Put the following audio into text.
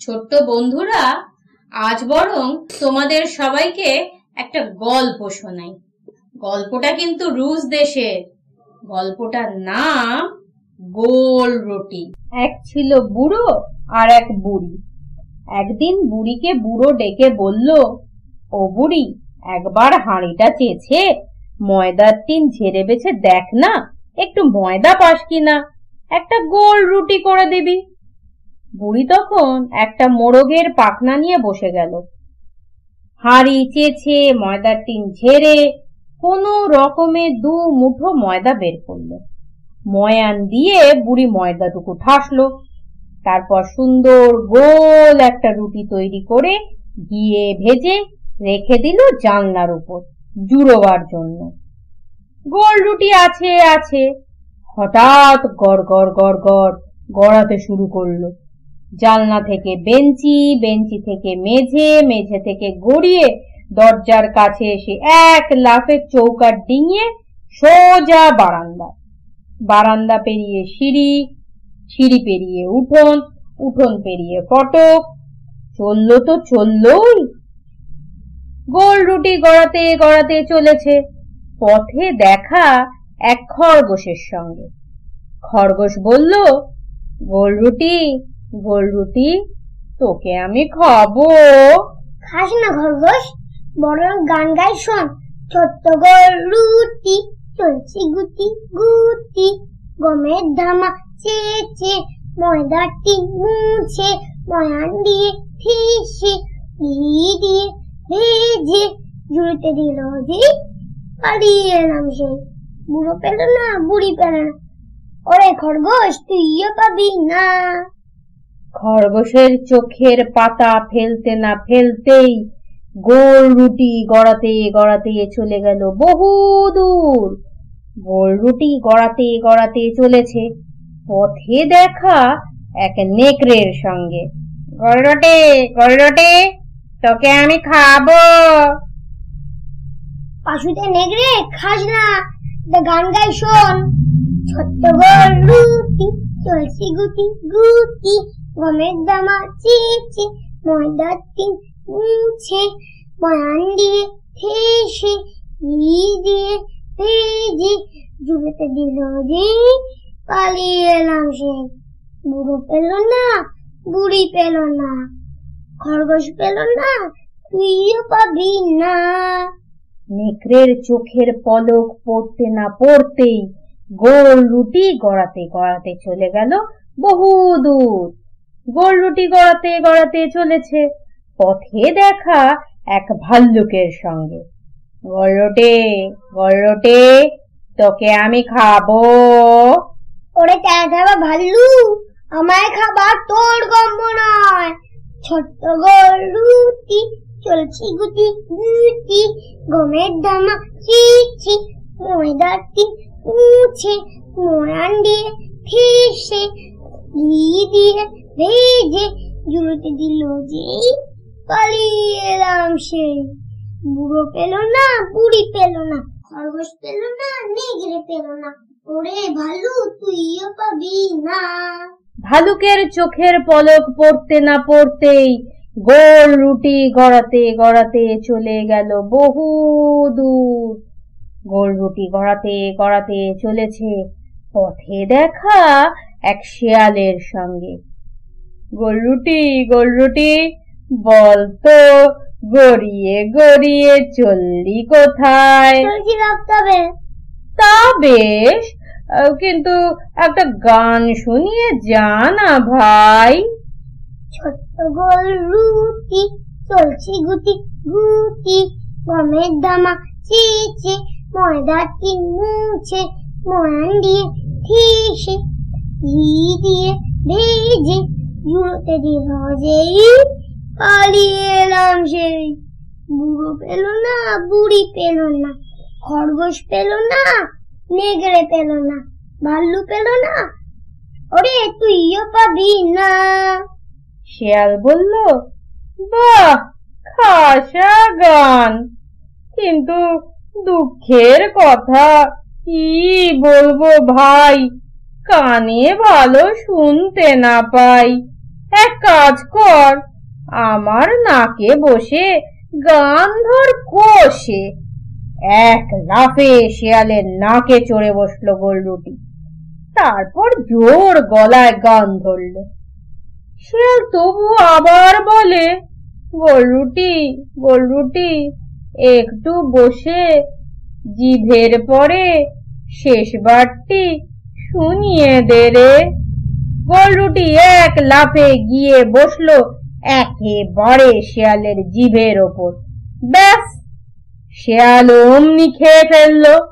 ছোট্ট বন্ধুরা, আজ বরং তোমাদের সবাইকে একটা গল্প শোনাই। গল্পটা কিন্তু রুশ দেশের। গল্পটার নাম গোল রুটি। এক ছিল বুড়ো আর এক বুড়ি। একদিন বুড়িকে বুড়ো ডেকে বলল, ও বুড়ি, একবার হাঁড়িটা চেয়েছে ময়দার টিন ঝেড়ে বেছে দেখ না, একটু ময়দা পাস কিনা, একটা গোল রুটি করে দিবি। বুড়ি তখন একটা মোরগের পাখনা নিয়ে বসে গেল। হাঁড়ি চেয়েছে ময়দার টিন ঝেড়ে, কোনো রকমে দু মুঠো ময়দা বের করল। ময়ান দিয়ে বুড়ি ময়দাটুকু ঠাসলো। তারপর সুন্দর গোল একটা রুটি তৈরি করে গিয়ে ভেজে রেখে দিল জানলার উপর জুড়োবার জন্য। গোল রুটি আছে আছে। হঠাৎ গড় গড় গড় গড় গড়াতে শুরু করল। জানলা থেকে বেঞ্চি বেঞ্চি থেকে মেঝে মেঝে থেকে গড়িয়ে দরজার কাছে এসে এক লাফে চৌকার ডিঙিয়ে সোজা বারান্দা। বারান্দা পেরিয়ে সিঁড়ি সিঁড়ি পেরিয়ে উঠোন উঠোন পেরিয়ে ফটক। চলল তো চললোই। গোল রুটি গড়াতে গড়াতে চলেছে। পথে দেখা এক খরগোশের সঙ্গে। খরগোশ বলল, গোল রুটি গোল রুটি তোকে আমি খাব। খাস না খরগোশ বরং গান গাই শোন। ছোট্ট গোল রুটি চলছি গুটি গুটি, গমের ধামা চেয়েছে ময়দাটি মুছে, ময়ান দিয়ে ফেসে ঘি দিয়ে ভেজে জুড়িতে দিল যে পালিয়ে এলাম সেই। বুড়ো পেল না, বুড়ি পেল না। ওরে খরগোশ, তুইও পাবি না। খরগোশের চোখের পাতা ফেলতে না ফেলতেই গোল রুটি গড়াতে গড়াতে চলে গেল বহু দূর। গোল রুটি গড়াতে গড়াতে চলেছে। পথে দেখা এক নেকড়ের সঙ্গে। গোলরটে গোলরটে তোকে আমি খাব। পাশুতে নেগড়ে খাস না। গান গাই, শোন। ছোট্ট গোল রুটি, চলছি গুটি গুটি। গমের দামা চেয়েছে ময়দার টিন মুছে ময়ান দিয়ে ফেসে ঘি দিয়ে ভেজে জুড়েতে দিল যে পালিয়ে এলাম সে বুড়ো পেল না বুড়ি পেল না খরগোশ পেল না তুইও পাবি না নেকড়ের চোখের পলক পড়তে না পড়তেই গোল রুটি গড়াতে গড়াতে চলে গেল বহু দূর গোল রুটি গড়াতে গড়াতে চলেছে। পথে দেখা এক ভাল্লুকের সঙ্গে। গড়রটে গড়রটে তোকে আমি খাব। ওরে ট্যাঁটা ভাল্লু, আমায় খাবার তোর গম্ব নয়। ছোট্ট গোল রুটি, চলছি গুটি গুটি, গমের দামা চিচি ময়দাটি মুছে ময়ান দিয়ে ফেসে ঘি দিয়ে জুড়তে দিল যে পালিয়ে এলাম সেই বুড়ো পেল না, বুড়ি পেল না, খরগোশ পেল না, নেগড়ে পেল না। ওরে ভালু, তুইও পাবি না। ভালুকের চোখের পলক পড়তে না পড়তেই গোল রুটি গড়াতে গড়াতে চলে গেল বহু দূর। গোল রুটি গড়াতে গড়াতে চলেছে পথে দেখা এক শেয়ালের সঙ্গে। গোল রুটি গোল রুটি বল তো গড়িয়ে গড়িয়ে চললি কোথায়? রাস্তাবে তা বেশ কিন্তু একটা গান শুনিয়ে যা না ভাই। ছোট্ট গোল রুটি চলছি গুটি গুটি। গমের দামা চেয়েছে ময়দাটি মুছে ময়ান দিয়ে ঠিসে ঘি দিয়ে ভেজে দিল যেই পালিয়ে এলাম সেই বুড়ো পেল না বুড়ি পেল না খরগোশ পেল না নেগড়ে পেল না ভাল্লু পেল না ওরে তুইও পাবি না শেয়াল বলল, বাহ, খাসা গান। কিন্তু দুঃখের কথা কি বলব ভাই? কানে ভালো শুনতে না পাই। এক কাজ কর, আমার নাকে বসে গান ধর কষে। এক লাফে শেয়ালের নাকে চড়ে বসল গোলরুটি। তারপর জোর গলায় গান ধরলো। শিয়াল তবু আবার বলে, গোলরুটি গোলরুটি, একটু বসে। জিভের পরে শেষবারটি শুনিয়ে দে রে। গোলরুটি এক লাফে গিয়ে বসল একেবারে শেয়ালের জিভের ওপর। ব্যাস, শেয়াল অমনি খেয়ে ফেলল।